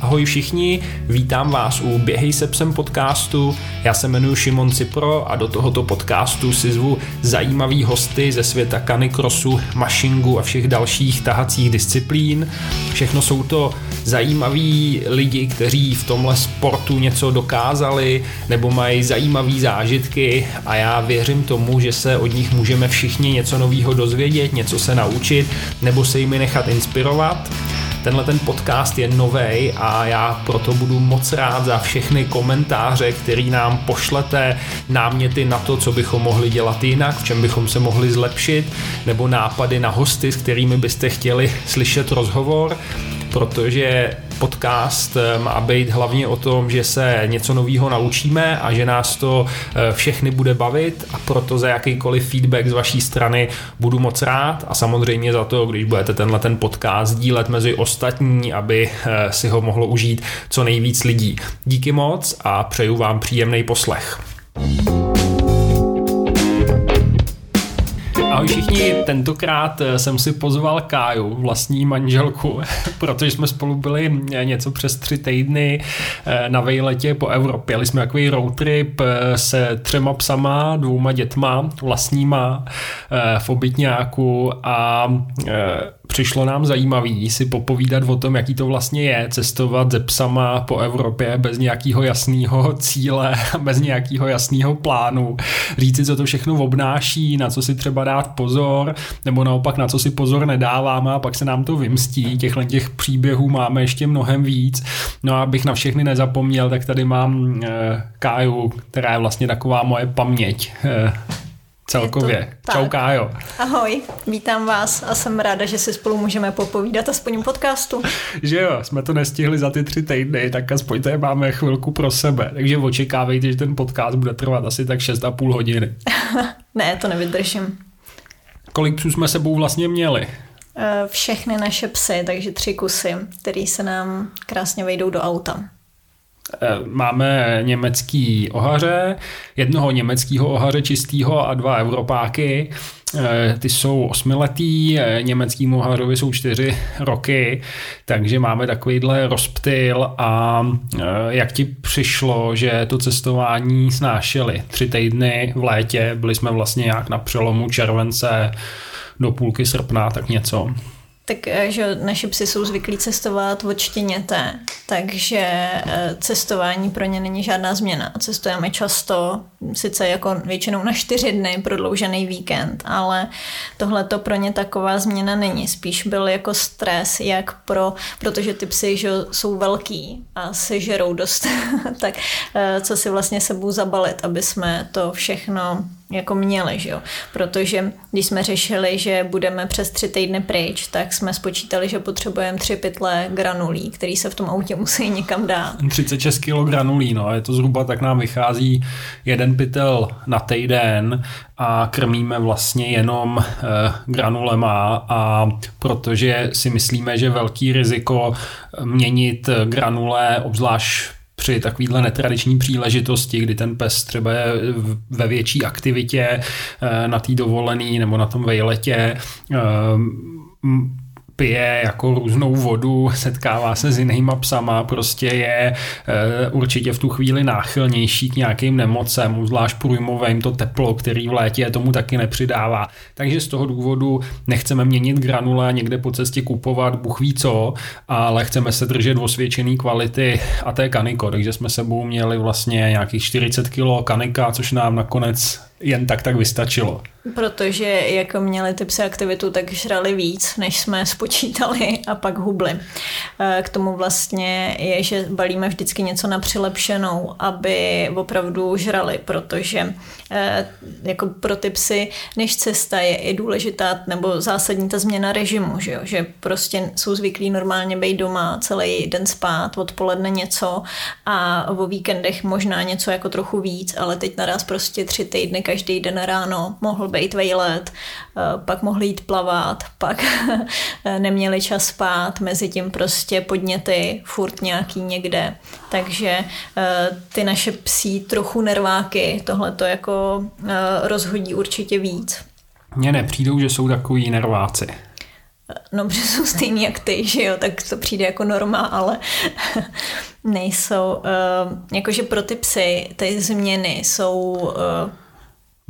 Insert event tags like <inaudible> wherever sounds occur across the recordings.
Ahoj všichni, vítám vás u Běhej se psem podcastu. Já se jmenuji Šimon Cipro a do tohoto podcastu si zvu zajímavý hosty ze světa kanikrosu, mašingu a všech dalších tahacích disciplín. Všechno jsou to zajímaví lidi, kteří v tomhle sportu něco dokázali nebo mají zajímavé zážitky a já věřím tomu, že se od nich můžeme všichni něco nového dozvědět, něco se naučit nebo se jimi nechat inspirovat. Tenhle ten podcast je nový a já proto budu moc rád za všechny komentáře, který nám pošlete, náměty na to, co bychom mohli dělat jinak, v čem bychom se mohli zlepšit, nebo nápady na hosty, s kterými byste chtěli slyšet rozhovor protože podcast eh, má být hlavně o tom, že se něco nového naučíme a že nás to eh, všechny bude bavit a proto za jakýkoliv feedback z vaší strany budu moc rád a samozřejmě za to, když budete tenhle ten podcast dílet mezi ostatní, aby eh, si ho mohlo užít co nejvíc lidí. Díky moc a přeju vám příjemný poslech. Ahoj všichni, tentokrát eh, jsem si pozval Káju, vlastní manželku, <laughs> protože jsme spolu byli eh, něco přes tři týdny eh, na vejletě po Evropě. Jeli jsme takový road trip se třema psama, dvouma dětma, vlastníma v obytňáku a přišlo nám zajímavý si popovídat o tom, jaký to vlastně je cestovat ze psama po Evropě bez nějakého jasného cíle, <laughs> bez nějakého jasného plánu, říci, co to všechno obnáší, na co si třeba dát pozor, nebo naopak na co si pozor nedáváme a pak se nám to vymstí. Těchhle těch příběhů máme ještě mnohem víc. No a abych na všechny nezapomněl, tak tady mám eh, Káju, která je vlastně taková moje paměť. Eh, celkově. Čau Kájo. Ahoj, vítám vás a jsem ráda, že si spolu můžeme popovídat aspoň podcastu. <laughs> že jo, jsme to nestihli za ty tři týdny, tak aspoň tady máme chvilku pro sebe. Takže očekávejte, že ten podcast bude trvat asi tak 6,5 hodiny. <laughs> ne, to nevydržím. Kolik psů jsme sebou vlastně měli? Eh, všechny naše psy, takže tři kusy, které se nám krásně vejdou do auta. Eh, máme německý ohaře, jednoho německého ohaře čistého a dva evropáky. Eh, ty jsou osmiletý, eh, německý ohařovi jsou čtyři roky, takže máme takovýhle rozptyl a jak ti přišlo, že to cestování snášeli? Tři týdny v létě, byli jsme vlastně nějak na přelomu července do půlky srpna, tak něco tak eh, že naši psy jsou zvyklí cestovat od štěněte, takže eh, cestování pro ně není žádná změna. Cestujeme často, sice jako většinou na čtyři dny, prodloužený víkend, ale tohle to pro ně taková změna není. Spíš byl jako stres, jak pro, protože ty psy že jsou velký a sežerou dost, <laughs> tak eh, co si vlastně sebou zabalit, aby jsme to všechno jako měli, že jo. Protože když jsme řešili, že budeme přes tři týdny pryč, tak jsme spočítali, že potřebujeme tři pytle granulí, který se v tom autě musí někam dát. 36 kg granulí, no, je to zhruba tak nám vychází jeden pytel na týden a krmíme vlastně jenom e, granulema a protože si myslíme, že velký riziko měnit granule, obzvlášť při takovýhle netradiční příležitosti, kdy ten pes třeba je ve větší aktivitě eh, na té dovolený nebo na tom vejletě, eh, pije jako různou vodu, setkává se s jinýma psama, prostě je e, určitě v tu chvíli náchylnější k nějakým nemocem, zvlášť průjmovým to teplo, který v létě tomu taky nepřidává. Takže z toho důvodu nechceme měnit granule někde po cestě kupovat buch ví co, ale chceme se držet osvědčený kvality a té kaniko, takže jsme sebou měli vlastně nějakých 40 kg kanika, což nám nakonec jen tak tak vystačilo. Protože jako měli ty psy aktivitu, tak žrali víc, než jsme <laughs> spočítali a pak hubli. Eh, k tomu vlastně je, že balíme vždycky něco na přilepšenou, aby opravdu žrali, protože eh, jako pro ty psy, než cesta je i důležitá nebo zásadní ta změna režimu, že, jo? že prostě jsou zvyklí normálně být doma celý den spát, odpoledne něco a o víkendech možná něco jako trochu víc, ale teď naraz prostě tři týdny každý den ráno mohl být vejlet, eh, pak mohli jít plavat, pak <laughs> neměli čas spát, mezi tím prostě podněty furt nějaký někde. Takže eh, ty naše psí trochu nerváky tohle to jako eh, rozhodí určitě víc. Mně nepřijdou, že jsou takový nerváci. no protože jsou stejný jak ty, že jo, tak to přijde jako norma, ale <laughs> nejsou, uh, jakože pro ty psy ty změny jsou uh,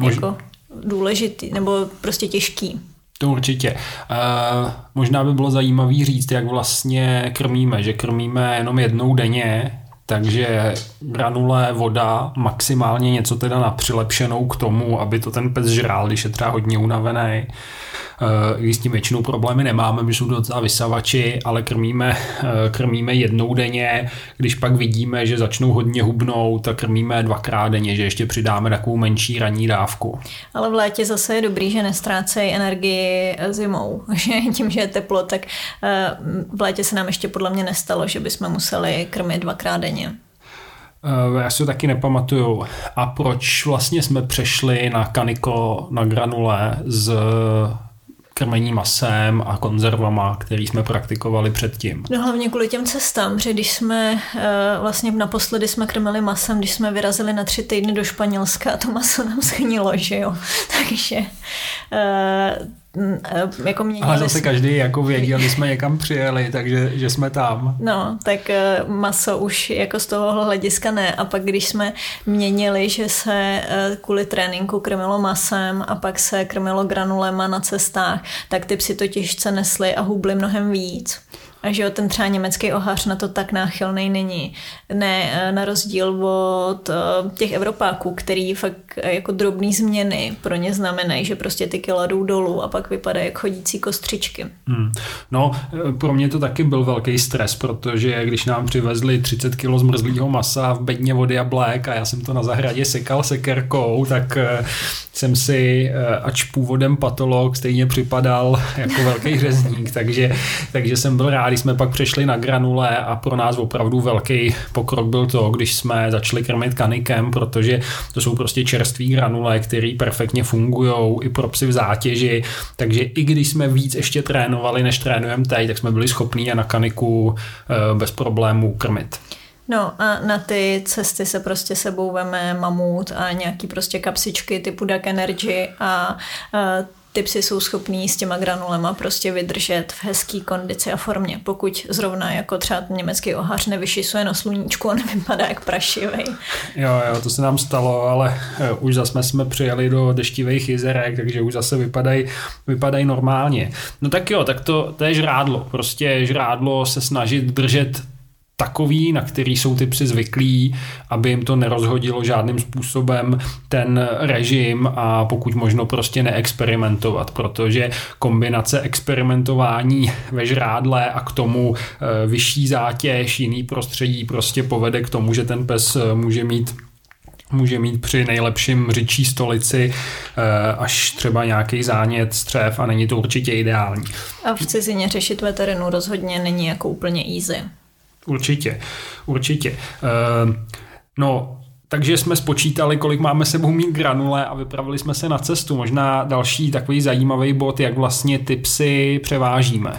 Mož... jako důležitý, nebo prostě těžký. To určitě. Uh, možná by bylo zajímavé říct, jak vlastně krmíme, že krmíme jenom jednou denně, takže granule, voda, maximálně něco teda na přilepšenou k tomu, aby to ten pes žrál, když je třeba hodně unavený. Uh, s tím většinou problémy nemáme, my jsou docela vysavači, ale krmíme, uh, krmíme jednou denně, když pak vidíme, že začnou hodně hubnout, tak krmíme dvakrát denně, že ještě přidáme takovou menší ranní dávku. Ale v létě zase je dobrý, že nestrácejí energii zimou, <laughs> že tím, že je teplo, tak uh, v létě se nám ještě podle mě nestalo, že bychom museli krmit dvakrát denně. Já si to taky nepamatuju. A proč vlastně jsme přešli na kaniko, na granule z krmení masem a konzervama, který jsme praktikovali předtím. No hlavně kvůli těm cestám, že když jsme eh, vlastně naposledy jsme krmili masem, když jsme vyrazili na tři týdny do Španělska, to maso nám schnilo, že jo. <laughs> Takže eh, jako měnili Ale zase každý jako věděl, že jsme někam přijeli, takže že jsme tam. No, tak eh, maso už jako z toho hlediska ne. A pak když jsme měnili, že se eh, kvůli tréninku krmilo masem a pak se krmilo granulema na cestách, tak ty psi to těžce nesly a hubly mnohem víc. A že jo, ten třeba německý ohář na to tak náchylný není. Ne, eh, na rozdíl od eh, těch Evropáků, který fakt eh, jako drobné změny pro ně znamenají, že prostě ty kila jdou dolů a pak vypadají jako chodící kostřičky. Hmm. No, pro mě to taky byl velký stres, protože když nám přivezli 30 kg zmrzlého masa v bedně vody a blék a já jsem to na zahradě sekal sekerkou, tak jsem si, ač původem patolog, stejně připadal jako velký řezník, takže, takže jsem byl rád, když jsme pak přešli na granule a pro nás opravdu velký pokrok byl to, když jsme začali krmit kanikem, protože to jsou prostě čerství granule, které perfektně fungují i pro psy v zátěži, takže i když jsme víc ještě trénovali, než trénujeme teď, tak jsme byli schopní je na kaniku eh, bez problémů krmit. No a na ty cesty se prostě sebou veme mamut a nějaký prostě kapsičky typu Duck Energy a, a ty psy jsou schopní s těma granulema prostě vydržet v hezký kondici a formě, pokud zrovna jako třeba německý ohář nevyšisuje na sluníčku a nevypadá jak prašivý. Jo, jo, to se nám stalo, ale jo, už zase jsme přijeli do deštivých jezerek, takže už zase vypadají vypadaj normálně. No tak jo, tak to, to je žrádlo. Prostě žrádlo se snažit držet takový, na který jsou ty psy zvyklí, aby jim to nerozhodilo žádným způsobem ten režim a pokud možno prostě neexperimentovat, protože kombinace experimentování ve žrádle a k tomu e, vyšší zátěž, jiný prostředí prostě povede k tomu, že ten pes e, může mít může mít při nejlepším řičí stolici e, až třeba nějaký zánět střev a není to určitě ideální. A v cizině řešit veterinu rozhodně není jako úplně easy. Určitě, určitě. Uh, no, takže jsme spočítali, kolik máme sebou mít granule a vypravili jsme se na cestu. Možná další takový zajímavý bod, jak vlastně ty psy převážíme.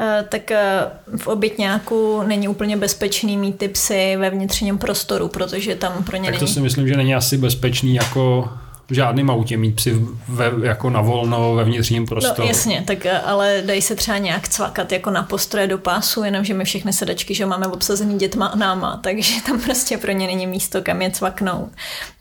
Eh, tak eh, v obytňáku není úplně bezpečný mít ty psy ve vnitřním prostoru, protože tam pro ně tak není... to si myslím, že není asi bezpečný jako v žádném autě mít psi ve, jako na volno ve vnitřním prostoru. No jasně, tak eh, ale dají se třeba nějak cvakat jako na postroje do pásu, jenomže my všechny sedačky, že máme obsazený dětma a náma, takže tam prostě pro ně není místo, kam je cvaknout.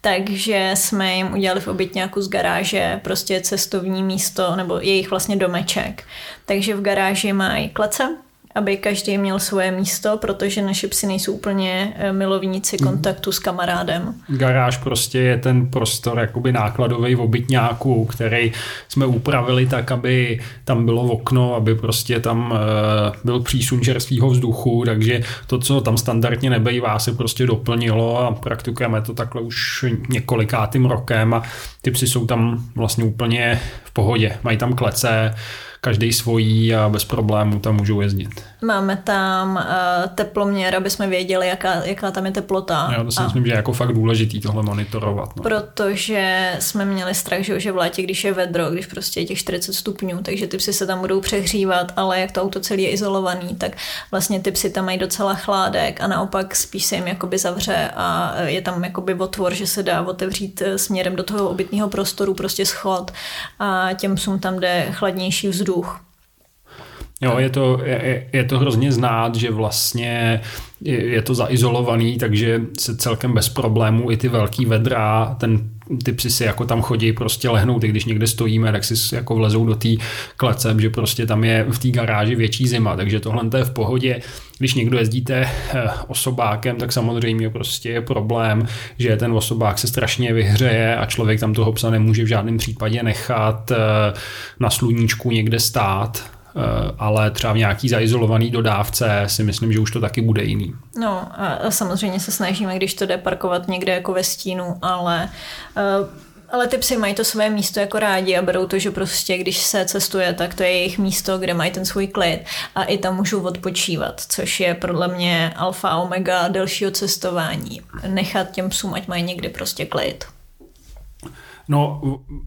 Takže jsme jim udělali v obytňáku z garáže prostě cestovní místo, nebo jejich vlastně domeček. Takže v garáži mají klece, aby každý měl svoje místo, protože naše psy nejsou úplně eh, milovníci mhm. kontaktu s kamarádem. Garáž prostě je ten prostor jakoby nákladový v obytňáku, který jsme upravili tak, aby tam bylo okno, aby prostě tam eh, byl přísun čerstvého vzduchu, takže to, co tam standardně nebejvá, se prostě doplnilo a praktikujeme to takhle už několikátým rokem a ty psy jsou tam vlastně úplně v pohodě. Mají tam klece, každý svojí a bez problémů tam můžou jezdit. Máme tam uh, teploměr, aby jsme věděli, jaká, jaká tam je teplota. Já to si a... myslím, že je jako fakt důležitý tohle monitorovat. No. Protože jsme měli strach, že v létě, když je vedro, když prostě je těch 40 stupňů, takže ty psy se tam budou přehřívat, ale jak to auto celý je izolovaný, tak vlastně ty psy tam mají docela chládek a naopak spíš se jim jakoby zavře a je tam jakoby otvor, že se dá otevřít eh, směrem do toho obytného prostoru prostě schod a těm psům tam jde chladnější vzduch vzduch. Jo, je to, je, je to hrozně znát, že vlastně je, je to zaizolovaný, takže se celkem bez problémů i ty velký vedra, ten ty psy si jako tam chodí prostě lehnout, i když někde stojíme, tak si jako vlezou do té klece, že prostě tam je v té garáži větší zima, takže tohle to je v pohodě. Když někdo jezdíte eh, osobákem, tak samozřejmě prostě je problém, že ten osobák se strašně vyhřeje a člověk tam toho psa nemůže v žádném případě nechat eh, na sluníčku někde stát, ale třeba v nějaký zaizolovaný dodávce si myslím, že už to taky bude jiný. No a samozřejmě se snažíme, když to jde parkovat někde jako ve stínu, ale eh, ale ty psy mají to své místo jako rádi a berou to, že prostě když se cestuje, tak to je jejich místo, kde mají ten svůj klid a i tam můžou odpočívat, což je podle mě alfa omega delšího cestování. Nechat těm psům, ať mají někdy prostě klid. No,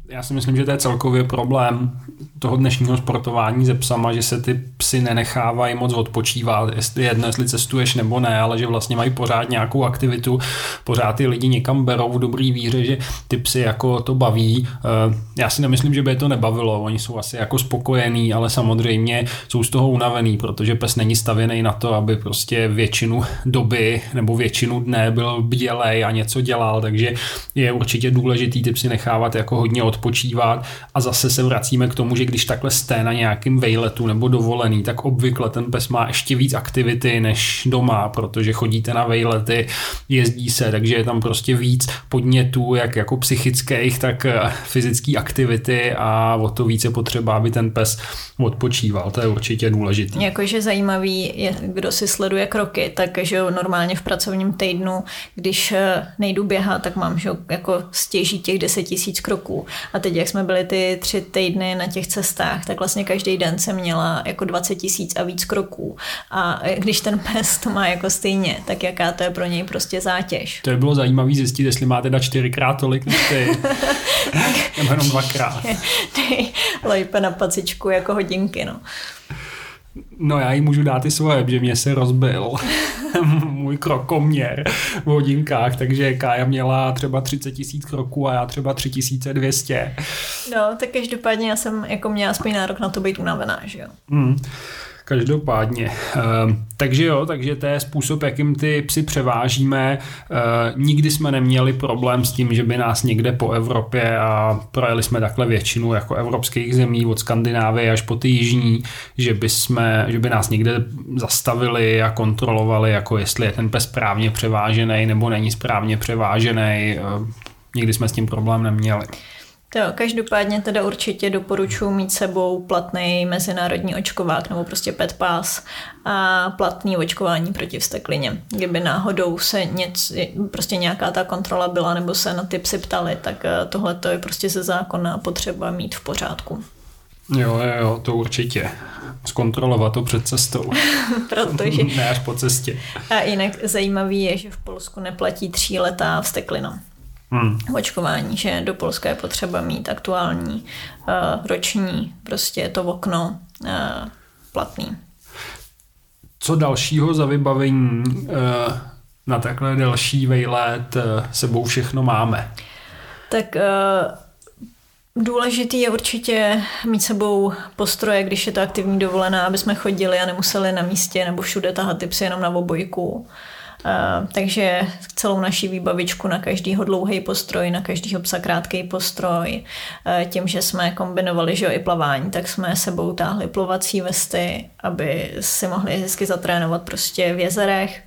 já si myslím, že to je celkově problém toho dnešního sportování ze psama, že se ty psy nenechávají moc odpočívat, jestli jedno, jestli cestuješ nebo ne, ale že vlastně mají pořád nějakou aktivitu, pořád ty lidi někam berou v dobrý víře, že ty psy jako to baví. Eh, já si nemyslím, že by je to nebavilo, oni jsou asi jako spokojení, ale samozřejmě jsou z toho unavený, protože pes není stavěný na to, aby prostě většinu doby nebo většinu dne byl bdělej a něco dělal, takže je určitě důležitý ty psy nechat nechávat jako hodně odpočívat a zase se vracíme k tomu, že když takhle jste na nějakým vejletu nebo dovolený, tak obvykle ten pes má ještě víc aktivity než doma, protože chodíte na vejlety, jezdí se, takže je tam prostě víc podnětů, jak jako psychických, tak eh, fyzické aktivity a o to více potřeba, aby ten pes odpočíval. To je určitě důležité. Jakože zajímavý je, kdo si sleduje kroky, tak že normálně v pracovním týdnu, když eh, nejdu běhat, tak mám že jako stěží těch 10 tisíc kroků. A teď, jak jsme byli ty tři týdny na těch cestách, tak vlastně každý den jsem měla jako 20 tisíc a víc kroků. A když ten pes to má jako stejně, tak jaká to je pro něj prostě zátěž. To by bylo zajímavé zjistit, jestli máte teda čtyřikrát tolik než ty. <laughs> Nebo jenom dvakrát. Ty lejpe na pacičku jako hodinky, no. No já jí můžu dát i svoje, že mě se rozbil <laughs> můj krokoměr v hodinkách, takže Kája měla třeba 30 tisíc kroků a já třeba 3200. No, tak každopádně já jsem jako měla aspoň nárok na to být unavená, že jo. Mm. Každopádně. Ehm, takže jo, takže to je způsob, jakým ty psy převážíme. Ehm, nikdy jsme neměli problém s tím, že by nás někde po Evropě a projeli jsme takhle většinu jako evropských zemí od Skandinávie až po ty jižní, že by, jsme, že by nás někde zastavili a kontrolovali, jako jestli je ten pes správně převážený nebo není správně převážený. Ehm, nikdy jsme s tím problém neměli. To jo, každopádně teda určitě doporučuji mít sebou platný mezinárodní očkovák nebo prostě pet pass a platný očkování proti vsteklině. Kdyby náhodou se něco, prostě nějaká ta kontrola byla nebo se na ty psy ptali, tak eh, tohle to je prostě ze zákona potřeba mít v pořádku. Jo, jo, to určitě. Zkontrolovat to před cestou. <laughs> Protože... ne až po cestě. A jinak zajímavý je, že v Polsku neplatí tříletá vsteklina hmm. očkování, že do Polska je potřeba mít aktuální uh, roční prostě to okno uh, platný. Co dalšího za vybavení uh, na takhle další vejlet uh, sebou všechno máme? Tak uh, Důležitý je určitě mít sebou postroje, když je to aktivní dovolená, aby jsme chodili a nemuseli na místě nebo všude tahat ty psy jenom na obojku. Uh, takže celou naší výbavičku na každýho dlouhý postroj, na každýho psa krátký postroj. Uh, tím, že jsme kombinovali že jo, i plavání, tak jsme sebou táhli plovací vesty, aby si mohli hezky zatrénovat prostě v jezerech.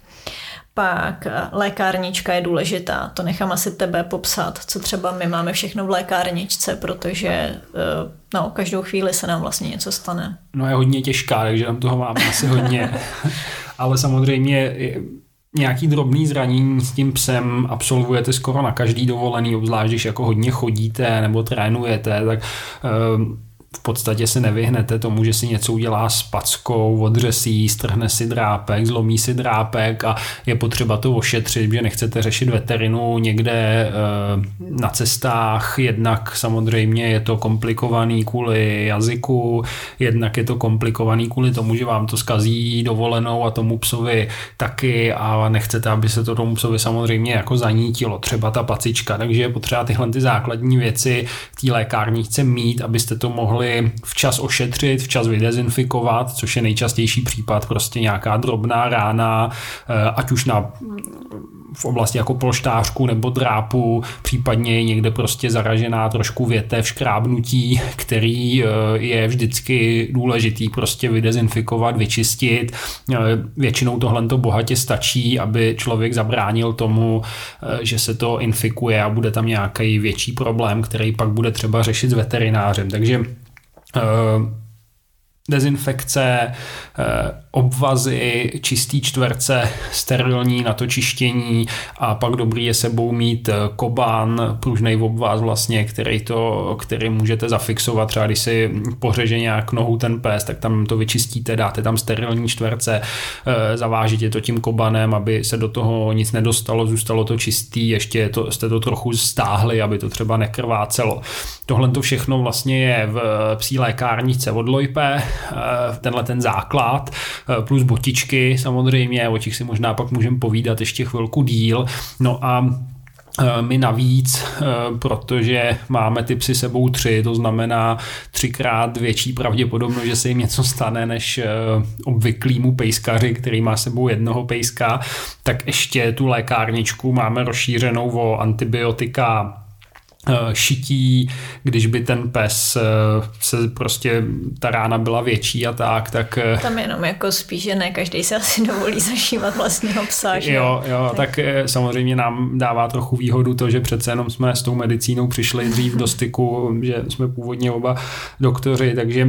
Pak lékárnička je důležitá, to nechám asi tebe popsat, co třeba my máme všechno v lékárničce, protože no, každou chvíli se nám vlastně něco stane. No je hodně těžká, takže tam toho máme asi hodně. <laughs> Ale samozřejmě nějaký drobný zranění s tím psem absolvujete skoro na každý dovolený, obzvlášť když jako hodně chodíte nebo trénujete, tak um, v podstatě se nevyhnete tomu, že si něco udělá s packou, odřesí, strhne si drápek, zlomí si drápek a je potřeba to ošetřit, že nechcete řešit veterinu někde e, na cestách, jednak samozřejmě je to komplikovaný kvůli jazyku, jednak je to komplikovaný kvůli tomu, že vám to skazí dovolenou a tomu psovi taky a nechcete, aby se to tomu psovi samozřejmě jako zanítilo, třeba ta pacička, takže je potřeba tyhle ty základní věci v té lékárničce mít, abyste to mohli mohli včas ošetřit, včas vydezinfikovat, což je nejčastější případ, prostě nějaká drobná rána, ať už na v oblasti jako polštářku nebo drápu, případně někde prostě zaražená trošku větev, škrábnutí, který eh, je vždycky důležitý prostě vydezinfikovat, vyčistit. Eh, většinou tohle to bohatě stačí, aby člověk zabránil tomu, eh, že se to infikuje a bude tam nějaký větší problém, který pak bude třeba řešit s veterinářem. Takže Um, dezinfekce, obvazy, čistý čtverce, sterilní na to čištění a pak dobrý je sebou mít eh, kobán, pružný obvaz vlastně, který, to, který můžete zafixovat, třeba když si pořeže nějak nohou ten pes, tak tam to vyčistíte, dáte tam sterilní čtverce, eh, zavážíte to tím kobanem, aby se do toho nic nedostalo, zůstalo to čistý, ještě to, jste to trochu stáhli, aby to třeba nekrvácelo. Tohle to všechno vlastně je v psí lékárnice od Loipe, eh, tenhle ten základ, Eh, plus botičky samozřejmě, o těch si možná pak můžeme povídat ještě chvilku díl. No a eh, my navíc, eh, protože máme ty psy sebou tři, to znamená třikrát větší pravděpodobnost, že se jim něco stane, než obvyklýmu pejskaři, který má sebou jednoho pejska, tak ještě tu lékárničku máme rozšířenou o antibiotika Eh, šití, když by ten pes eh, se prostě ta rána byla větší a tak, tak... Eh, Tam jenom jako spíš, že ne každý se asi dovolí zašívat vlastního psa, že? Jo, jo, tak. tak samozřejmě nám dává trochu výhodu to, že přece jenom jsme s tou medicínou přišli dřív do styku, že jsme původně oba doktoři, takže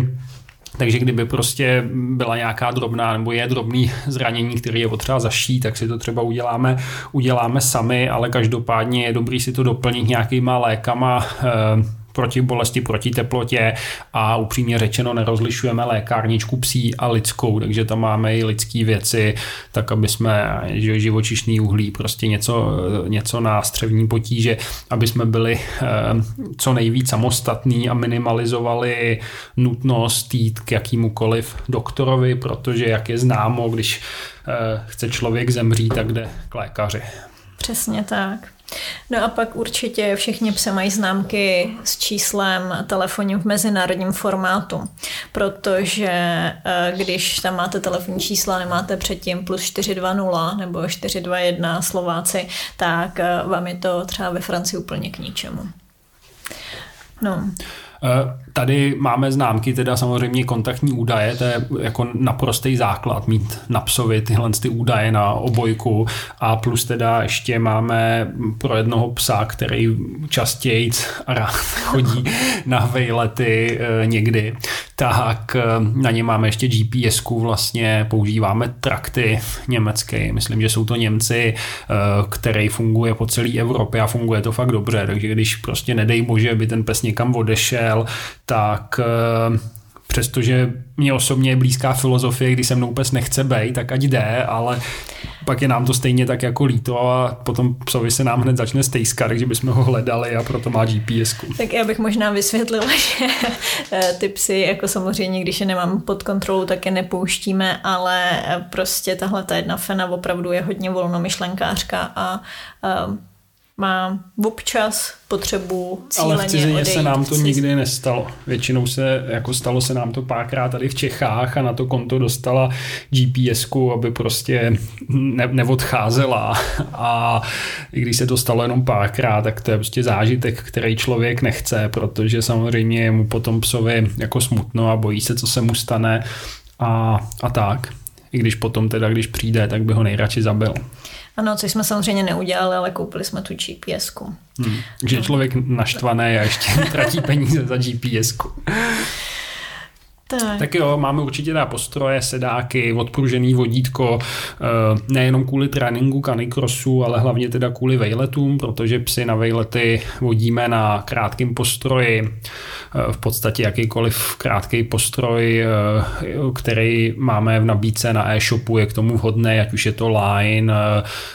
takže kdyby prostě byla nějaká drobná nebo je drobný zranění, který je potřeba zašít, tak si to třeba uděláme, uděláme sami, ale každopádně je dobrý si to doplnit nějakýma lékama, eh, proti bolesti, proti teplotě a upřímně řečeno nerozlišujeme lékárničku psí a lidskou, takže tam máme i lidské věci, tak aby jsme živočišný uhlí, prostě něco, něco na střevní potíže, aby jsme byli eh, co nejvíc samostatní a minimalizovali nutnost jít k jakýmukoliv doktorovi, protože jak je známo, když eh, chce člověk zemřít, tak jde k lékaři. Přesně tak. No a pak určitě všichni pse mají známky s číslem telefonním v mezinárodním formátu, protože eh, když tam máte telefonní čísla, nemáte předtím plus 420 nebo 421 Slováci, tak eh, vám je to třeba ve Francii úplně k ničemu. No. Eh, tady máme známky, teda samozřejmě kontaktní údaje, to je jako naprostý základ mít na psovi tyhle ty údaje na obojku. A plus teda ještě máme pro jednoho psa, který častěji rád chodí na vejlety eh, někdy, tak eh, na ně máme ještě gps vlastně používáme trakty německé, myslím, že jsou to Němci, který funguje po celé Evropě a funguje to fakt dobře, takže když prostě nedej bože, by ten pes někam odešel, tak eh, přestože mě osobně je blízká filozofie, když se mnou pes nechce bej, tak ať jde, ale pak je nám to stejně tak jako líto a potom psovi se nám hned začne stejskat, takže bychom ho hledali a proto má GPS. -ku. Tak já bych možná vysvětlila, <laughs> že eh, ty psy, jako samozřejmě, když je nemám pod kontrolou, tak je nepouštíme, ale eh, prostě tahle ta jedna fena opravdu je hodně volnomyšlenkářka a má občas potřebu cíleně Ale v cizině se nám to nikdy nestalo. Většinou se, jako stalo se nám to párkrát tady v Čechách a na to konto dostala gps aby prostě ne, neodcházela. <laughs> A i když se to stalo jenom párkrát, tak to je prostě zážitek, který člověk nechce, protože samozřejmě je mu potom psovi jako smutno a bojí se, co se mu stane a, a tak. I když potom teda, když přijde, tak by ho nejradši zabil. Ano, což jsme samozřejmě neudělali, ale koupili jsme tu gps Hmm. Takže člověk naštvaný a ještě <laughs> tratí peníze za gps tak. tak jo, máme určitě na postroje, sedáky, odpružený vodítko, eh, nejenom kvůli tréninku canicrossu, ale hlavně teda kvůli vejletům, protože psy na vejlety vodíme na krátkém postroji, eh, v podstatě jakýkoliv krátký postroj, eh, který máme v nabídce na e-shopu, je k tomu vhodný, ať už je to Line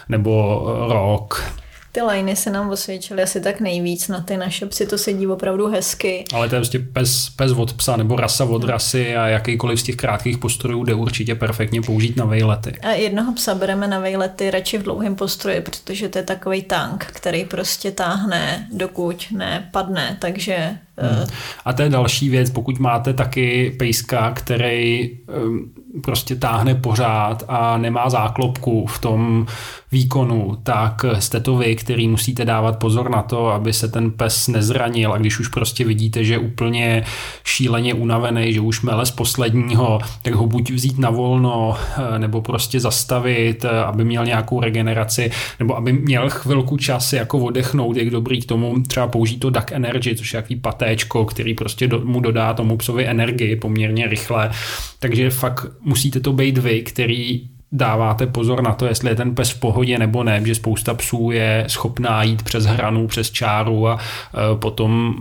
nebo Rock ty liny se nám osvědčily asi tak nejvíc na ty naše psy, to sedí opravdu hezky. Ale to je prostě pes, pes od psa nebo rasa od rasy a jakýkoliv z těch krátkých postrojů jde určitě perfektně použít na vejlety. A jednoho psa bereme na vejlety radši v dlouhém postroji, protože to je takový tank, který prostě táhne, dokud nepadne, takže Hmm. A to je další věc, pokud máte taky pejska, který um, prostě táhne pořád a nemá záklopku v tom výkonu, tak jste to vy, který musíte dávat pozor na to, aby se ten pes nezranil a když už prostě vidíte, že je úplně šíleně unavený, že už mele z posledního, tak ho buď vzít na volno, eh, nebo prostě zastavit, eh, aby měl nějakou regeneraci, nebo aby měl chvilku čas jako odechnout, jak dobrý k tomu třeba použít to Duck Energy, což je jaký patéčko, který prostě do, mu dodá tomu psovi energii poměrně rychle. Takže fakt musíte to být vy, který dáváte pozor na to, jestli je ten pes v pohodě nebo ne, že spousta psů je schopná jít přes hranu, přes čáru a e, potom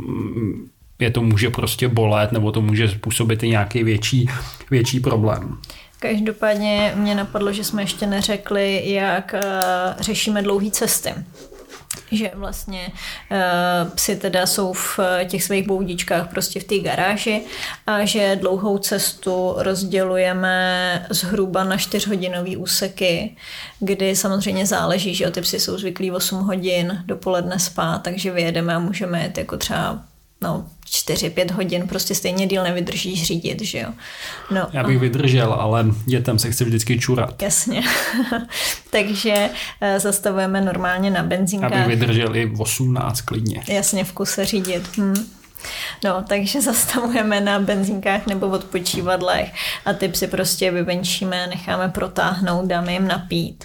je to může prostě bolet nebo to může způsobit i nějaký větší, větší problém. Každopádně mě napadlo, že jsme ještě neřekli, jak uh, řešíme dlouhé cesty že vlastně uh, psi teda jsou v eh, těch svých boudičkách prostě v té garáži a že dlouhou cestu rozdělujeme zhruba na čtyřhodinové úseky, kdy samozřejmě záleží, že ty psy jsou zvyklí 8 hodin dopoledne spát, takže vyjedeme a můžeme jet jako třeba no, 4-5 hodin prostě stejně díl nevydržíš řídit, že jo. No, Já bych a... vydržel, ale dětem se chce vždycky čurat. Jasně. <laughs> Takže uh, zastavujeme normálně na benzínkách. Já bych vydržel i 18 klidně. Jasně, v kuse řídit. Hm. No, takže <laughs> zastavujeme na benzínkách nebo odpočívadlech a ty psy prostě vyvenčíme, necháme protáhnout, dáme jim napít.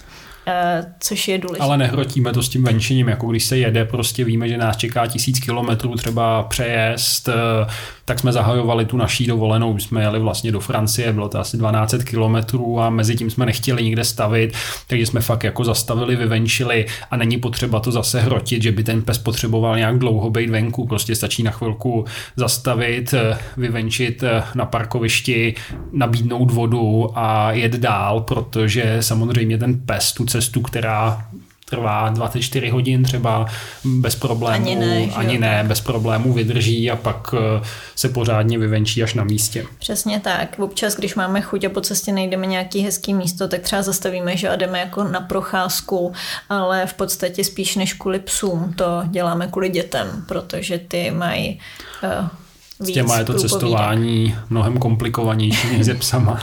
Eh, což je důležité. Ale nehrotíme to s tím venčením, jako když se jede, prostě víme, že nás čeká tisíc kilometrů třeba přejezd, eh, tak jsme zahajovali tu naší dovolenou, jsme jeli vlastně do Francie, bylo to asi 12 kilometrů a mezi tím jsme nechtěli nikde stavit, takže jsme fakt jako zastavili, vyvenčili a není potřeba to zase hrotit, že by ten pes potřeboval nějak dlouho být venku, prostě stačí na chvilku zastavit, eh, vyvenčit na parkovišti, nabídnout vodu a jet dál, protože samozřejmě ten pes tu cestu, která trvá 24 hodin třeba bez problémů, ani ne, ani ne bez problémů vydrží a pak eh, se pořádně vyvenčí až na místě. Přesně tak. Občas, když máme chuť a po cestě najdeme nějaký hezký místo, tak třeba zastavíme, že a jdeme jako na procházku, ale v podstatě spíš než kvůli psům to děláme kvůli dětem, protože ty mají uh, víc S těma je to cestování mnohem komplikovanější než se psama.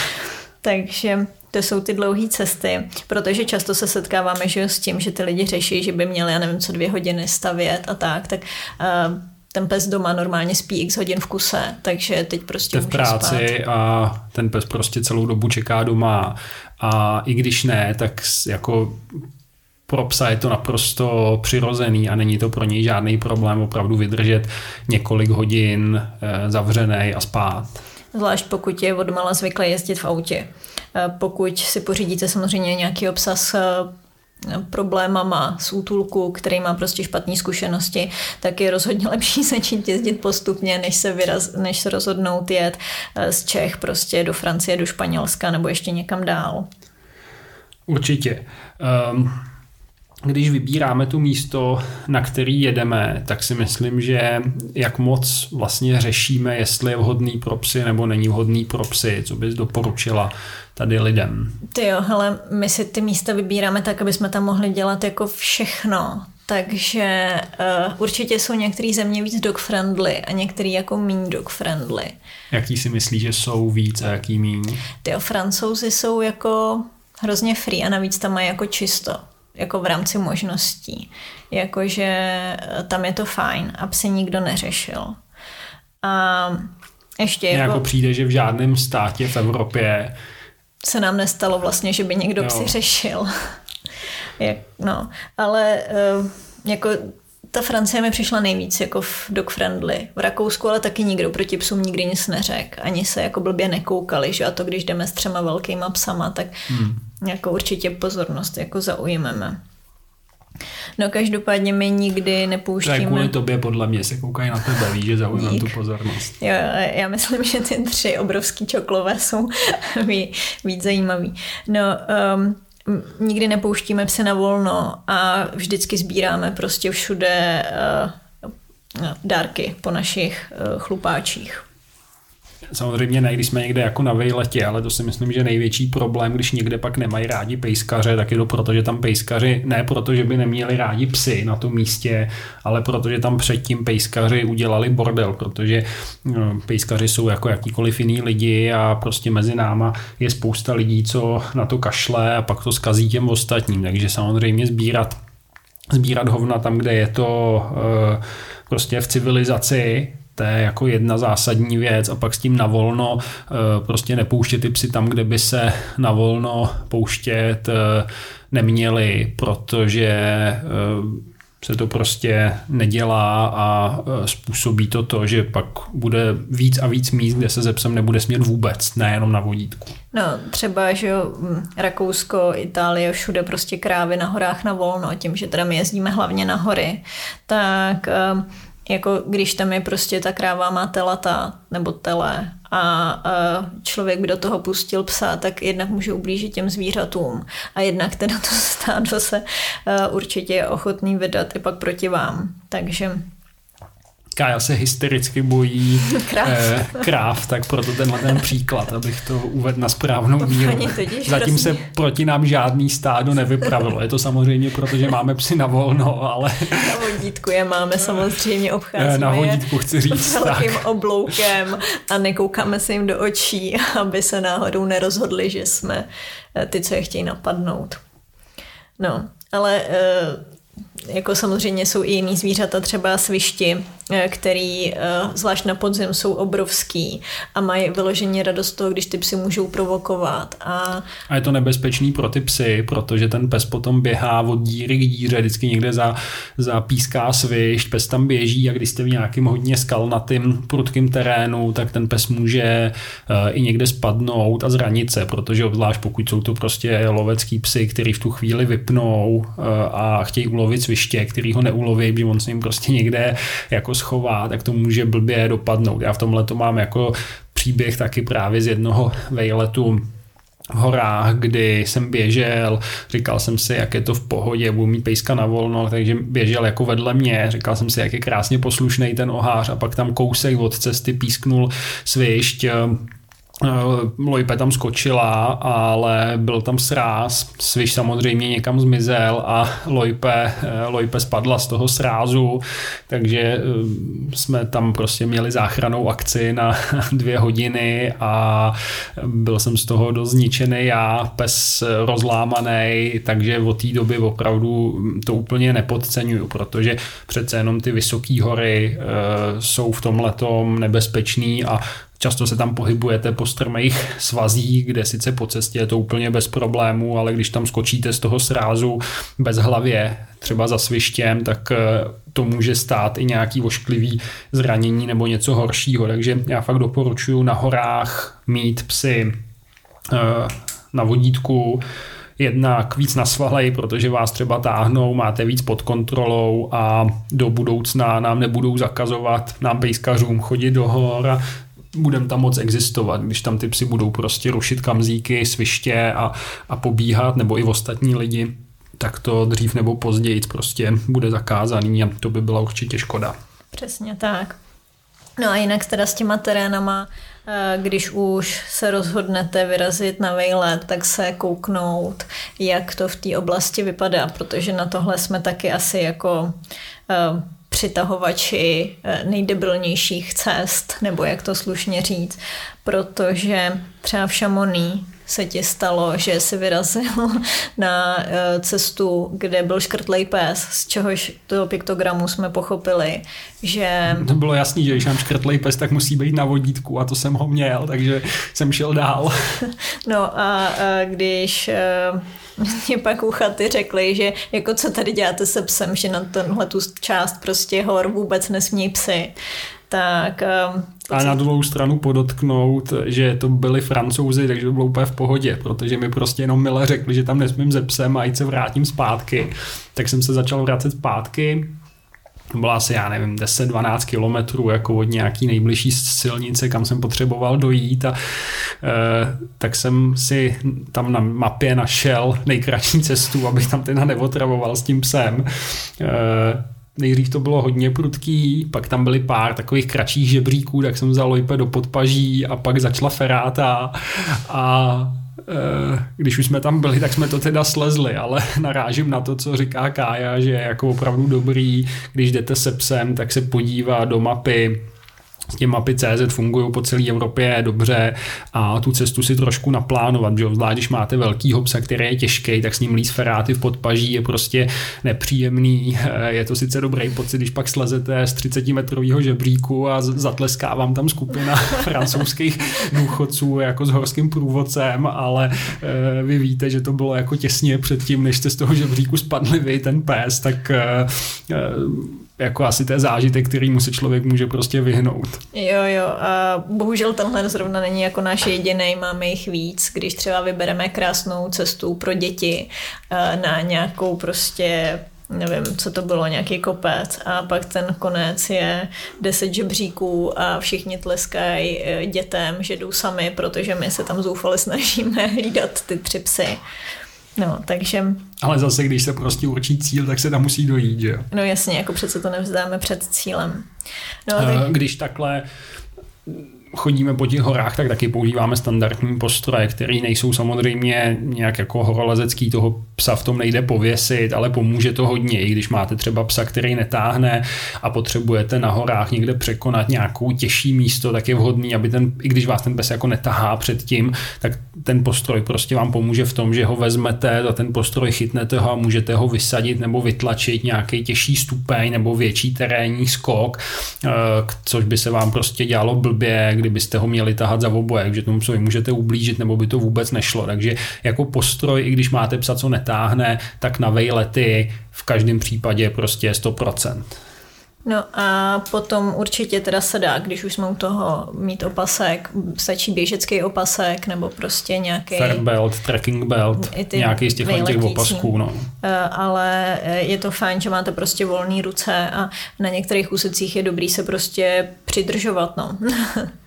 <laughs> Takže to jsou ty dlouhé cesty, protože často se setkáváme že s tím, že ty lidi řeší, že by měli, já nevím, co dvě hodiny stavět a tak, tak uh, ten pes doma normálně spí x hodin v kuse, takže teď prostě v práci spát. a ten pes prostě celou dobu čeká doma a i když ne, tak jako pro psa je to naprosto přirozený a není to pro něj žádný problém opravdu vydržet několik hodin eh, zavřený a spát. Zvlášť pokud je odmala zvyklé jezdit v autě. Eh, pokud si pořídíte samozřejmě nějaký obsah eh, problémama z útulku, který má prostě špatné zkušenosti, tak je rozhodně <laughs> lepší začít jezdit postupně, než se, vyraz, než se rozhodnout jet eh, z Čech prostě do Francie, do Španělska nebo ještě někam dál. Určitě. Um, když vybíráme tu místo, na který jedeme, tak si myslím, že jak moc vlastně řešíme, jestli je vhodný pro psy nebo není vhodný pro psy, co bys doporučila tady lidem. Ty jo, hele, my si ty místa vybíráme tak, aby jsme tam mohli dělat jako všechno. Takže uh, určitě jsou některé země víc dog friendly a některé jako méně dog friendly. Jaký si myslíš, že jsou víc a jaký méně? Ty jo, francouzi jsou jako hrozně free a navíc tam mají jako čisto jako v rámci možností. Jakože eh, tam je to fajn, aby se nikdo neřešil. A ještě jako... jako přijde, že v žádném státě v Evropě se nám nestalo vlastně, že by někdo si řešil. <laughs> Jak, no, ale uh, jako ta Francie mi přišla nejvíc jako v dog friendly. V Rakousku ale taky nikdo proti psům nikdy nic neřekl. Ani se jako blbě nekoukali, že a to když jdeme s třema velkýma psama, tak hmm. Jako určitě pozornost jako zaujmeme. No každopádně my nikdy nepouštíme... To je kvůli tobě podle mě se koukají na tebe, víš, že zaujím tu pozornost. Jo, já myslím, že ty tři obrovský čoklové jsou <laughs> víc zajímavý. No, um, nikdy nepouštíme psy na volno a vždycky sbíráme prostě všude uh, dárky po našich uh, chlupáčích. Samozřejmě ne, když jsme někde jako na vejletě, ale to si myslím, že největší problém, když někde pak nemají rádi pejskaře, tak je to proto, že tam pejskaři, ne proto, že by neměli rádi psy na tom místě, ale protože tam předtím pejskaři udělali bordel, protože no, pejskaři jsou jako jakýkoliv jiný lidi a prostě mezi náma je spousta lidí, co na to kašle a pak to skazí těm ostatním, takže samozřejmě sbírat sbírat hovna tam, kde je to uh, prostě v civilizaci, to je jako jedna zásadní věc a pak s tím navolno eh, prostě nepouštět ty psy tam, kde by se navolno pouštět eh, neměli, protože eh, se to prostě nedělá a způsobí to to, že pak bude víc a víc míst, kde se ze psem nebude smět vůbec, nejenom na vodítku. No, třeba, že jo, Rakousko, Itálie, všude prostě krávy na horách na volno, tím, že teda my jezdíme hlavně na hory, tak jako když tam je prostě ta kráva má telata nebo tele a, člověk by do toho pustil psa, tak jednak může ublížit těm zvířatům a jednak teda to stádo se uh, určitě je ochotný vydat i pak proti vám. Takže Kája se hystericky bojí <laughs> kráv. Eh, kráv, tak proto tenhle ten příklad, abych to uvedl na správnou míru. Zatím se proti nám žádný stádo nevypravilo. Je to samozřejmě proto, že máme psy na volno, ale... Na vodítku je máme samozřejmě, obcházíme Na vodítku chci říct. Velkým tak. obloukem a nekoukáme se jim do očí, aby se náhodou nerozhodli, že jsme eh, ty, co je chtějí napadnout. No, ale uh, jako samozřejmě jsou i jiný zvířata, třeba svišti, eh, který eh, zvlášť na podzim jsou obrovský a mají vyloženě radost toho, když ty psy můžou provokovat. A, a je to nebezpečný pro ty psy, protože ten pes potom běhá od díry k díře, vždycky někde za, za píská svišť, pes tam běží a když jste v nějakým hodně skalnatým prudkým terénu, tak ten pes může uh, i někde spadnout a zranit se, protože obzvlášť pokud jsou to prostě lovecký psy, který v tu chvíli vypnou a chtějí ulovit sviště, který ho neuloví, by on se jim prostě někde jako schová, tak to může blbě dopadnout. Já v tomhle to mám jako příběh taky právě z jednoho vejletu v horách, kdy jsem běžel, říkal jsem si, jak je to v pohodě, budu mít pejska na volno, takže běžel jako vedle mě, říkal jsem si, jak je krásně poslušný ten ohář a pak tam kousek od cesty písknul svišť, Eh, Lojpe tam skočila, ale byl tam sráz, Sviš samozřejmě někam zmizel a Lojpe, eh, Lojpe spadla z toho srázu, takže eh, jsme tam prostě měli záchranou akci na <laughs> dvě hodiny a byl jsem z toho dost zničený já, pes rozlámaný, takže od té doby opravdu to úplně nepodceňuju, protože přece jenom ty vysoké hory jsou v tom letom nebezpečný a Často se tam pohybujete po strmých svazích, kde sice po cestě je to úplně bez problémů, ale když tam skočíte z toho srázu bez hlavě, třeba za svištěm, tak eh, to může stát i nějaký ošklivý zranění nebo něco horšího. Takže já fakt doporučuji na horách mít psy eh, na vodítku, jednak víc nasvalej, protože vás třeba táhnou, máte víc pod kontrolou a do budoucna nám nebudou zakazovat nám pejskařům chodit do hor a budeme tam moc existovat, když tam ty psy budou prostě rušit kamzíky, sviště a, a pobíhat, nebo i ostatní lidi, tak to dřív nebo později prostě bude zakázaný a to by byla určitě škoda. Přesně tak. No a jinak teda s těma terénama, eh, když už se rozhodnete vyrazit na vejlet, tak se kouknout, jak to v té oblasti vypadá, protože na tohle jsme taky asi jako eh, přitahovači eh, nejdebilnějších cest, nebo jak to slušně říct, protože třeba v Šamoní se ti stalo, že jsi vyrazil <laughs> na eh, cestu, kde byl škrtlej pes, z čehož toho piktogramu jsme pochopili, že... To bylo jasný, že když mám škrtlej pes, tak musí být na vodítku a to jsem ho měl, takže jsem šel dál. <laughs> No a, když eh, mě pak u chaty řekli, že jako co tady děláte se psem, že na tenhle tu část prostě hor vůbec nesmí psy. Tak, um, a na druhou stranu podotknout, že to byli francouzi, takže to bylo úplně v pohodě, protože mi prostě jenom mile řekli, že tam nesmím ze psem a jít se vrátím zpátky. Tak jsem se začal vracet zpátky, to bylo asi, já nevím, 10-12 kilometrů jako od nějaký nejbližší silnice, kam jsem potřeboval dojít a e, tak jsem si tam na mapě našel nejkratší cestu, abych tam teda neotravoval s tím psem. E, nejdřív to bylo hodně prudký, pak tam byly pár takových kratších žebříků, tak jsem vzal lojpe do podpaží a pak začala feráta a e, když už jsme tam byli, tak jsme to teda slezli, ale <laughs> narážím na to, co říká Kája, že je jako opravdu dobrý, když jdete se psem, tak se podívá do mapy, Ty mapy CZ fungují po celé Evropě dobře a tu cestu si trošku naplánovat, že zvlášť když máte velký psa, který je těžký, tak s ním líz feráty v podpaží je prostě nepříjemný. <laughs> Je to sice dobrý pocit, když pak slezete z 30 metrového žebříku a zatleská vám tam skupina <laughs> francouzských důchodců jako s horským průvodcem, ale eh, vy víte, že to bylo jako těsně předtím, než jste z toho žebříku spadli vy, ten pes, tak eh, eh, jako asi to je zážitek, který se člověk může prostě vyhnout. Jo, jo, a bohužel tenhle zrovna není jako náš jediný, máme jich víc, když třeba vybereme krásnou cestu pro děti eh, na nějakou prostě nevím, co to bylo, nějaký kopec a pak ten konec je deset žebříků a všichni tleskají eh, dětem, že jdou sami, protože my se tam zoufali snažíme <laughs> hlídat ty tři psy. No, takže... Ale zase, když se prostě určí cíl, tak se tam musí dojít, že No jasně, jako přece to nevzdáme před cílem. No, tak... Když takhle chodíme po těch horách, tak taky používáme standardní postroje, které nejsou samozřejmě nějak jako horolezecký, toho psa v tom nejde pověsit, ale pomůže to hodně, i když máte třeba psa, který netáhne a potřebujete na horách někde překonat nějakou těžší místo, tak je vhodný, aby ten, i když vás ten pes jako netahá předtím, tak ten postroj prostě vám pomůže v tom, že ho vezmete a ten postroj chytnete ho a můžete ho vysadit nebo vytlačit nějaký těžší stupeň nebo větší terénní skok, eh, což by se vám prostě dělalo blbě, kdybyste ho měli tahat za oboje, takže tomu psovi můžete ublížit, nebo by to vůbec nešlo. Takže jako postroj, i když máte psa, co netáhne, tak na vejlety v každém případě prostě 100%. No a potom určitě teda se dá, když už jsme u toho mít opasek, stačí běžecký opasek nebo prostě nějaký... Fair belt, tracking belt, nějaký z těch, těch opasků, no. Eh, ale je to fajn, že máte prostě volné ruce a na některých úsecích je dobrý se prostě přidržovat, no. <laughs>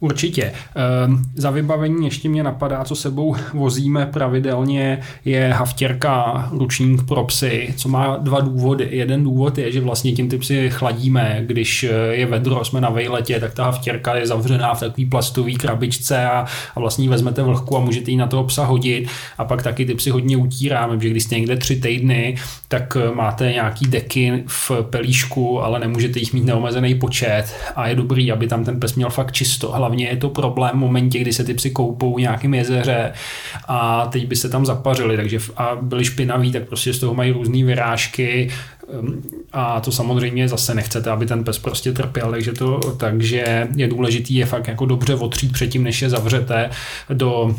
Určitě. Ehm, za vybavení ještě mě napadá, co sebou <laughs> vozíme pravidelně, je haftěrka ručník pro psy, co má dva důvody. Jeden důvod je, že vlastně tím ty psy chladíme, když eh, je vedro, jsme na vejletě, tak ta haftěrka je zavřená v takové plastové krabičce a, a vlastně vezmete vlhku a můžete ji na toho psa hodit. A pak taky ty psy hodně utíráme, že když jste někde tři týdny, tak eh, máte nějaký deky v pelíšku, ale nemůžete jich mít neomezený počet a je dobrý, aby tam ten pes měl fakt čisto hlavně je to problém v momentě, kdy se ty psy koupou v nějakém jezeře a teď by se tam zapařili, takže a byli špinaví, tak prostě z toho mají různé vyrážky. Um, a to samozřejmě zase nechcete, aby ten pes prostě trpěl, takže, to, takže je důležitý je fakt jako dobře otřít předtím, než je zavřete do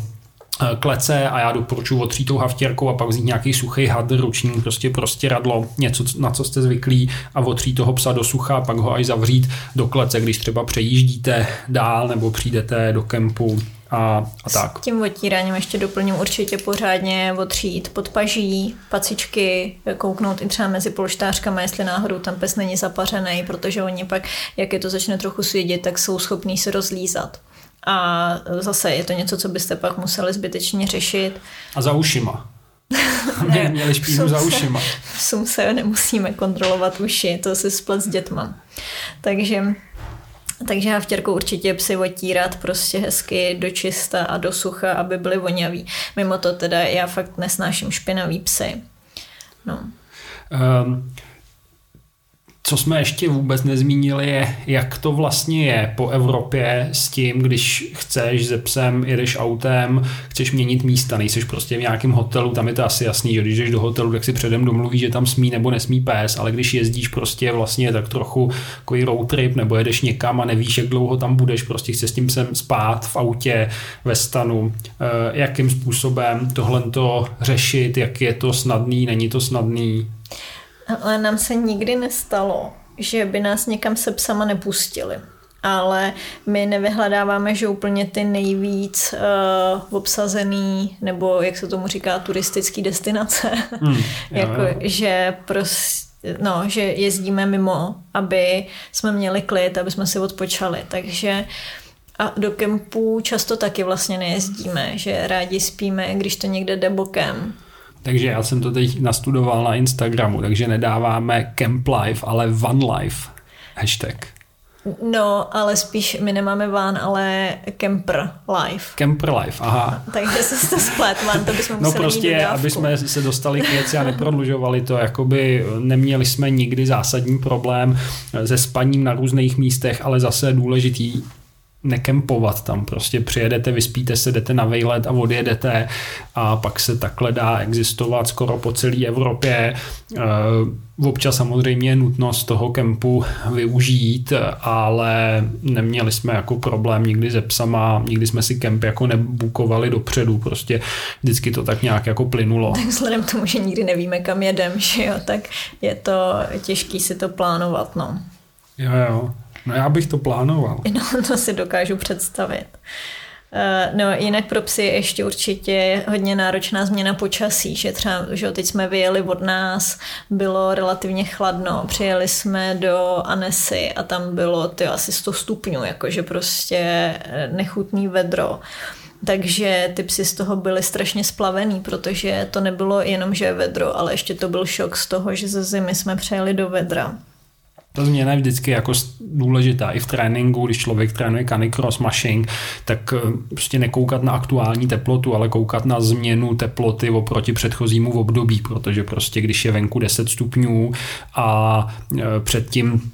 klece a já doporučuji otřít tou haftěrkou a pak vzít nějaký suchý hadr, ruční, prostě prostě radlo, něco, na co jste zvyklí a otřít toho psa do sucha, pak ho až zavřít do klece, když třeba přejíždíte dál nebo přijdete do kempu a, a tak. S tím otíráním ještě doplním určitě pořádně otřít podpaží, pacičky, kouknout i třeba mezi polštářkama, jestli náhodou tam pes není zapařený, protože oni pak, jak je to začne trochu svědět, tak jsou schopní se rozlízat. A zase je to něco, co byste pak museli zbytečně řešit. A za ušima. <laughs> ne, měli špínu za ušima. V sumse nemusíme kontrolovat uši, to si splet s dětma. Takže takže já vtěrku určitě psy otírat prostě hezky do čista a do sucha, aby byly voňaví. Mimo to teda já fakt nesnáším špinavý psy. No. Um, co jsme ještě vůbec nezmínili je, jak to vlastně je po Evropě s tím, když chceš ze psem, jedeš autem, chceš měnit místa, nejseš prostě v nějakém hotelu, tam je to asi jasný, že když jdeš do hotelu, tak si předem domluví, že tam smí nebo nesmí pes, ale když jezdíš prostě vlastně tak trochu jako road trip nebo jedeš někam a nevíš, jak dlouho tam budeš, prostě chceš s tím sem spát v autě, ve stanu, eh, jakým způsobem tohle to řešit, jak je to snadný, není to snadný, ale nám se nikdy nestalo, že by nás někam se psama nepustili. Ale my nevyhledáváme, že úplně ty nejvíc uh, obsazený, nebo jak se tomu říká, turistický destinace. Hmm, <laughs> jako, že prostě no, že jezdíme mimo, aby jsme měli klid, aby jsme si odpočali. Takže a do kempu často taky vlastně nejezdíme, že rádi spíme, když to někde jde bokem. Takže já jsem to teď nastudoval na Instagramu, takže nedáváme Camp Life, ale Van Life hashtag. No, ale spíš my nemáme van, ale camper life. Camper life, aha. Takže se to splet, van, to bychom No prostě, aby jsme se dostali k věci a neprodlužovali to, jakoby neměli jsme nikdy zásadní problém se spaním na různých místech, ale zase důležitý nekempovat tam, prostě přijedete, vyspíte se, jdete na vejlet a odjedete a pak se takhle dá existovat skoro po celé Evropě. Eh, občas samozřejmě je nutnost toho kempu využít, ale neměli jsme jako problém nikdy se psama, nikdy jsme si kemp jako nebukovali dopředu, prostě vždycky to tak nějak jako plynulo. Tak vzhledem k tomu, že nikdy nevíme, kam jedem, že jo, tak je to těžký si to plánovat, no. Jo, jo. No já bych to plánoval. <laughs> No, to si dokážu představit. Eh, no, jinak pro psy je ještě určitě hodně náročná změna počasí, že třeba, že teď jsme vyjeli od nás, bylo relativně chladno, přijeli jsme do Anesy a tam bylo ty asi 100 stupňů, jakože prostě eh, nechutný vedro. Takže ty psy z toho byly strašně splavený, protože to nebylo jenom, že je vedro, ale ještě to byl šok z toho, že ze zimy jsme přejeli do vedra. Ta změna je vždycky jako důležitá. I v tréninku, když člověk trénuje canicross, mashing, tak eh, prostě nekoukat na aktuální teplotu, ale koukat na změnu teploty oproti předchozímu období, protože prostě když je venku 10 stupňů a eh, předtím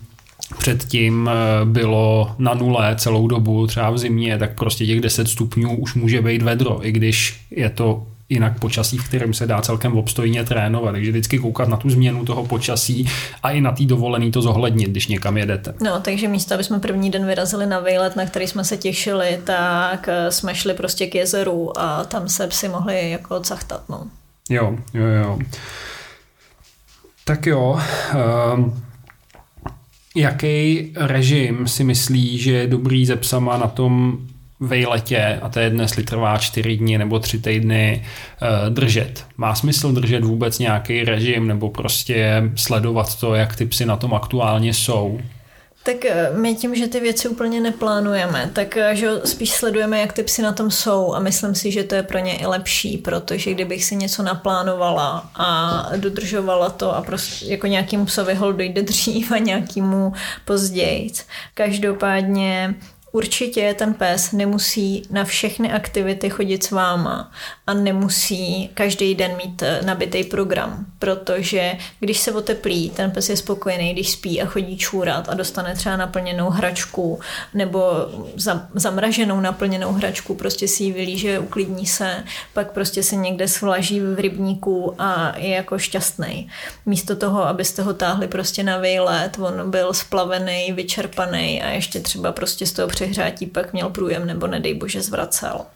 předtím eh, bylo na nule celou dobu, třeba v zimě, tak prostě těch 10 stupňů už může být vedro, i když je to jinak počasí, v kterém se dá celkem obstojně trénovat. Takže vždycky koukat na tu změnu toho počasí a i na tý dovolený to zohlednit, když někam jedete. No, takže místo, aby jsme první den vyrazili na výlet, na který jsme se těšili, tak eh, jsme šli prostě k jezeru a tam se psi mohli jako cachtat. No. Jo, jo, jo. Tak jo. Um, jaký režim si myslí, že je dobrý ze psama na tom vejletě, a to je dnes trvá čtyři dny nebo tři týdny, eh, držet. Má smysl držet vůbec nějaký režim nebo prostě sledovat to, jak ty psy na tom aktuálně jsou? Tak eh, my tím, že ty věci úplně neplánujeme, tak eh, že spíš sledujeme, jak ty psy na tom jsou a myslím si, že to je pro ně i lepší, protože kdybych si něco naplánovala a dodržovala to a prostě jako nějakému psovi hol dojde dřív a nějakému později. Každopádně Určitě ten pes nemusí na všechny aktivity chodit s váma a nemusí každý den mít eh, nabitý program, protože když se oteplí, ten pes je spokojený, když spí a chodí čůrat a dostane třeba naplněnou hračku nebo zamraženou naplněnou hračku, prostě si ji vylíže, uklidní se, pak prostě se někde svlaží v rybníku a je jako šťastný. Místo toho, abyste ho táhli prostě na výlet, on byl splavený, vyčerpaný a ještě třeba prostě z toho přehrátí pak měl průjem nebo nedej bože zvracel.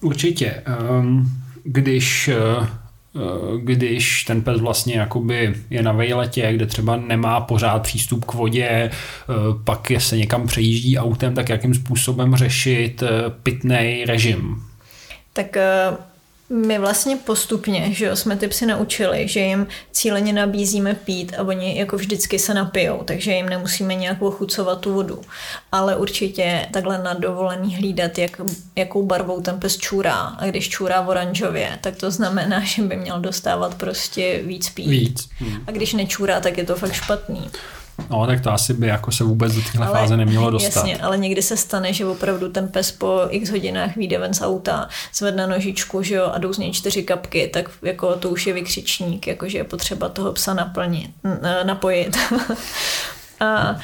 Určitě. Ehm, když eh, když ten pes vlastně jakoby je na vejletě, kde třeba nemá pořád přístup k vodě, eh, pak se někam přejíždí autem, tak jakým způsobem řešit eh, pitný režim? Tak my vlastně postupně, že jo, jsme ty psy naučili, že jim cíleně nabízíme pít a oni jako vždycky se napijou, takže jim nemusíme nějak ochucovat tu vodu. Ale určitě takhle na dovolený hlídat, jak, jakou barvou ten pes čůrá. A když čůrá v oranžově, tak to znamená, <laughs> že by měl dostávat prostě víc pít. Víc. Hmm. A když nečůrá, tak je to fakt špatný. No, tak to asi by jako se vůbec do téhle fáze nemělo dostat. Jasně, ale někdy se stane, že opravdu ten pes po x hodinách vyjde ven z auta, zvedne nožičku že jo, a jdou z něj čtyři kapky, tak jako to už je vykřičník, jakože je potřeba toho psa naplnit, napojit. <laughs> a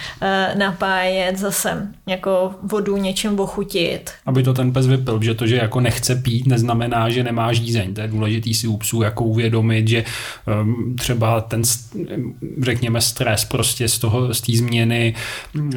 napájet zase jako vodu něčím ochutit. Aby to ten pes vypil, že to, že jako nechce pít, neznamená, že nemá žízeň. To je důležitý si u psů jako uvědomit, že um, třeba ten, řekněme, stres prostě z toho, z té změny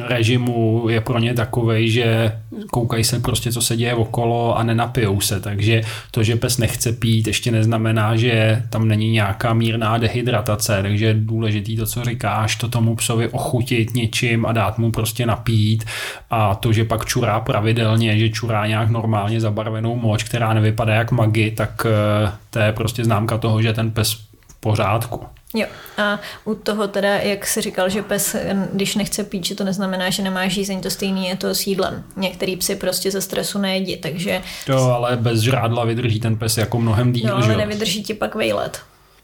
režimu je pro ně takovej, že koukají se prostě, co se děje okolo a nenapijou se. Takže to, že pes nechce pít, ještě neznamená, že tam není nějaká mírná dehydratace. Takže je důležitý to, co říkáš, to tomu psovi ochutí ochutit něčím a dát mu prostě napít a to, že pak čurá pravidelně, že čurá nějak normálně zabarvenou moč, která nevypadá jak magi, tak eh, to je prostě známka toho, že ten pes v pořádku. Jo, a u toho teda, jak jsi říkal, že pes, když nechce pít, že to neznamená, že nemá žízeň, to stejný je to s jídlem. Některý psy prostě ze stresu nejedí, takže... Jo, ale bez žrádla vydrží ten pes jako mnohem díl, No, ale že nevydrží ti pak vejlet.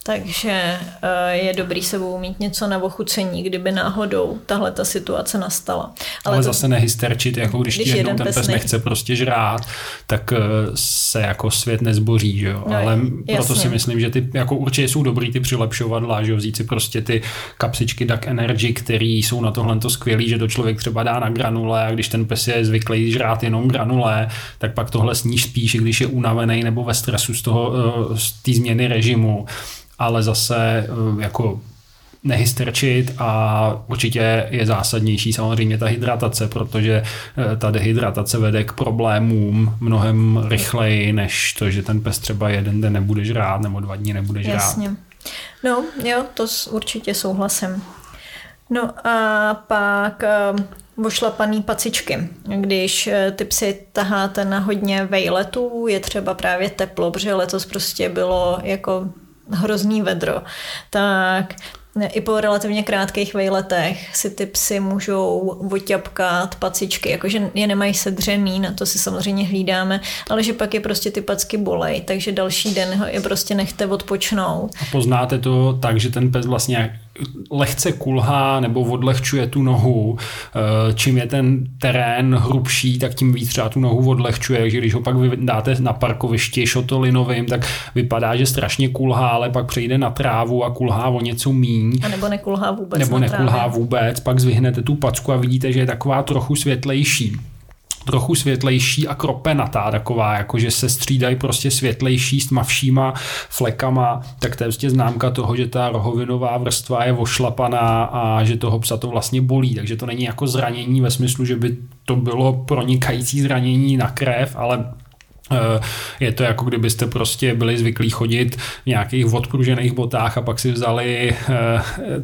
Takže eh, je dobrý sebou mít něco na ochucení, kdyby náhodou tahle ta situace nastala. Ale, ale to- zase nehysterčit, jako když, Když ti jednou ten pes pes ne- nechce prostě žrát, tak eh, se jako svět nezboří, že jo. No, ale proto jasně. si myslím, že ty jako určitě jsou dobrý ty přilepšovadla, že jo, vzít si prostě ty kapsičky Duck Energy, které jsou na tohle to skvělý, že to člověk třeba dá na granule a když ten pes je zvyklý žrát jenom granule, tak pak tohle sníž spíš, když je unavený nebo ve stresu z toho, eh, z té změny režimu. Ale zase eh, jako nehysterčit a určitě je zásadnější samozřejmě ta hydratace, protože eh, ta dehydratace vede k problémům mnohem rychleji, než to, že ten pes třeba jeden den nebude žrát nebo dva dny nebude žrát. Jasně. No, jo, to s- určitě souhlasím. No a pak um, ošlapaný pacičky. Když eh, ty psy taháte na hodně vejletů, je třeba právě teplo, protože letos prostě bylo jako hrozný vedro, tak i po relativně krátkých vejletech si ty psy můžou oťapkat pacičky, jakože je nemají sedřený, na to si samozřejmě hlídáme, ale že pak je prostě ty packy bolej, takže další den ho je prostě nechte odpočnout. A poznáte to tak, že ten pes vlastně lehce kulhá nebo odlehčuje tu nohu. Eh, Čím je ten terén hrubší, tak tím víc třeba tu nohu odlehčuje, takže když ho pak vy dáte na parkovišti šotolinovým, tak vypadá, že strašně kulhá, ale pak přejde na trávu a kulhá o něco míň. A nebo nekulhá vůbec nebo nekulhá trávě. vůbec, pak zvyhnete tu packu a vidíte, že je taková trochu světlejší trochu světlejší a kropenatá taková, jakože se střídají prostě světlejší s tmavšíma flekama, tak to je prostě známka toho, že ta rohovinová vrstva je ošlapaná a že toho psa to vlastně bolí, takže to není jako zranění ve smyslu, že by to bylo pronikající zranění na krev, ale Je to jako kdybyste prostě byli zvyklí chodit v nějakých odpružených botách a pak si vzali eh,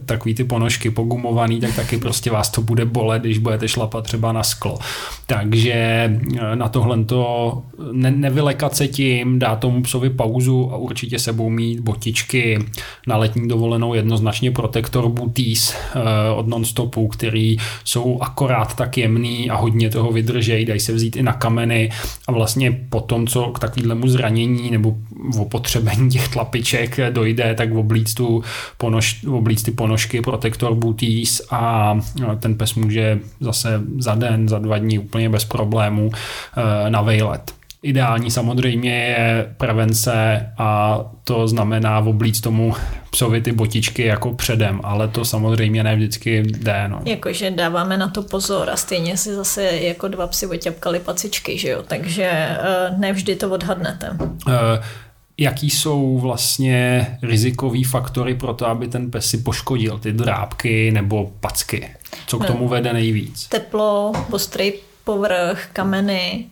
takový ty ponožky pogumovaný, tak taky prostě vás to bude bolet, když budete šlapat třeba na sklo. Takže eh, na tohle to ne, nevylekat se tím, dá tomu psovi pauzu a určitě sebou mít botičky na letní dovolenou jednoznačně Protector Booties eh, od Nonstopu, který jsou akorát tak jemný a hodně toho vydržejí, dají se vzít i na kameny a vlastně po tom, co k takovému zranění nebo opotřebení těch tlapiček dojde, tak oblíct, tu ponož, oblíct ty ponožky Protector Booties a ten pes může zase za den, za dva dní úplně bez problémů eh, na vejlet. Ideální samozřejmě je prevence a to znamená oblíct tomu psovi ty botičky jako předem, ale to samozřejmě ne vždycky jde. No. Jakože dáváme na to pozor a stejně si zase jako dva psy oťapkali pacičky, že jo, takže eh, nevždy to odhadnete. Eh, Jaký jsou vlastně rizikový faktory pro to, aby ten pes si poškodil ty drápky nebo packy? Co k No. tomu vede nejvíc? Teplo, ostrý povrch, kameny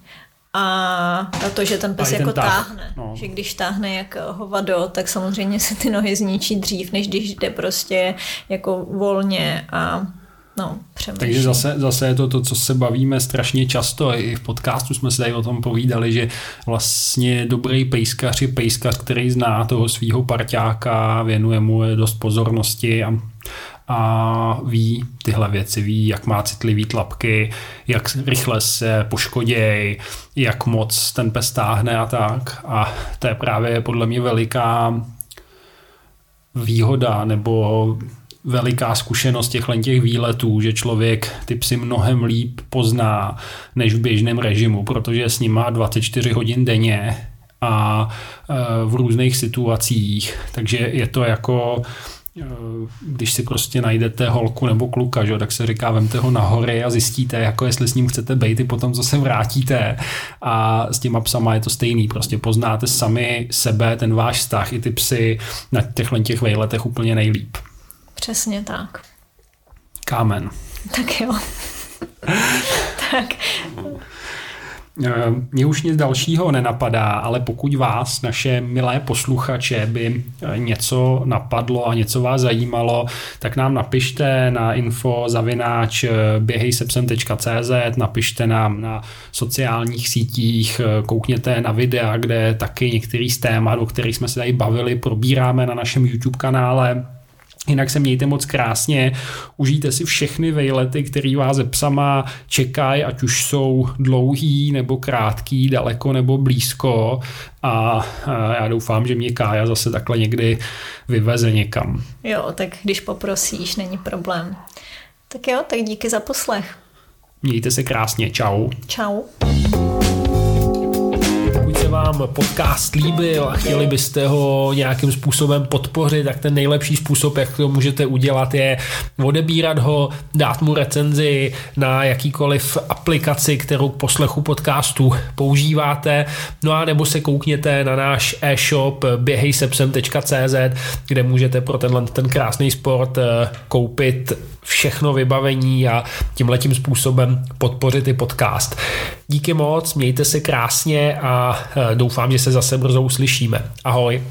a to, že ten pes ten jako tah, táhne. no. Že když táhne jak hovado, tak samozřejmě se ty nohy zničí dřív, než když jde prostě jako volně a no, přemýšlí. Takže zase, zase je to to, co se bavíme strašně často. I v podcastu jsme se tady o tom povídali, že vlastně dobrý pejskař je pejskař, který zná toho svého parťáka, věnuje mu dost pozornosti a, a ví tyhle věci, ví, jak má citlivý tlapky, jak rychle se poškoděj, jak moc ten pes táhne a tak. A to je právě podle mě veliká výhoda nebo veliká zkušenost těchhle těch výletů, že člověk ty psy mnohem líp pozná než v běžném režimu, protože s ním má 24 hodin denně a e, v různých situacích, takže je to jako když si prostě najdete holku nebo kluka, že, tak se říká, vemte ho na hory a zjistíte, jako jestli s ním chcete být, i potom zase vrátíte. A s těma psama je to stejný, prostě poznáte sami sebe, ten váš vztah, i ty psy na těchhle těch vejletech úplně nejlíp. Přesně tak. Kámen. Tak jo. <laughs> tak Eh, Mně už nic dalšího nenapadá, ale pokud vás, naše milé posluchače, by eh, něco napadlo a něco vás zajímalo, tak nám napište na info zavináč eh, běhejsepsem.cz, napište nám na sociálních sítích, koukněte na videa, kde taky některý z témat, o kterých jsme se tady bavili, probíráme na našem YouTube kanále Jinak se mějte moc krásně, užijte si všechny vejlety, které vás ze psama čekají, ať už jsou dlouhý nebo krátký, daleko nebo blízko a já doufám, že mě Kája zase takhle někdy vyveze někam. Jo, tak když poprosíš, není problém. Tak jo, tak díky za poslech. Mějte se krásně, čau. Čau vám podcast líbil a chtěli byste ho nějakým způsobem podpořit, tak ten nejlepší způsob, jak to můžete udělat, je odebírat ho, dát mu recenzi na jakýkoliv aplikaci, kterou k poslechu podcastu používáte, no a nebo se koukněte na náš e-shop běhejsepsem.cz, kde můžete pro tenhle ten krásný sport eh, koupit všechno vybavení a tímhletím způsobem podpořit i podcast. Díky moc, mějte se krásně a eh, doufám, že se zase brzo uslyšíme. Ahoj.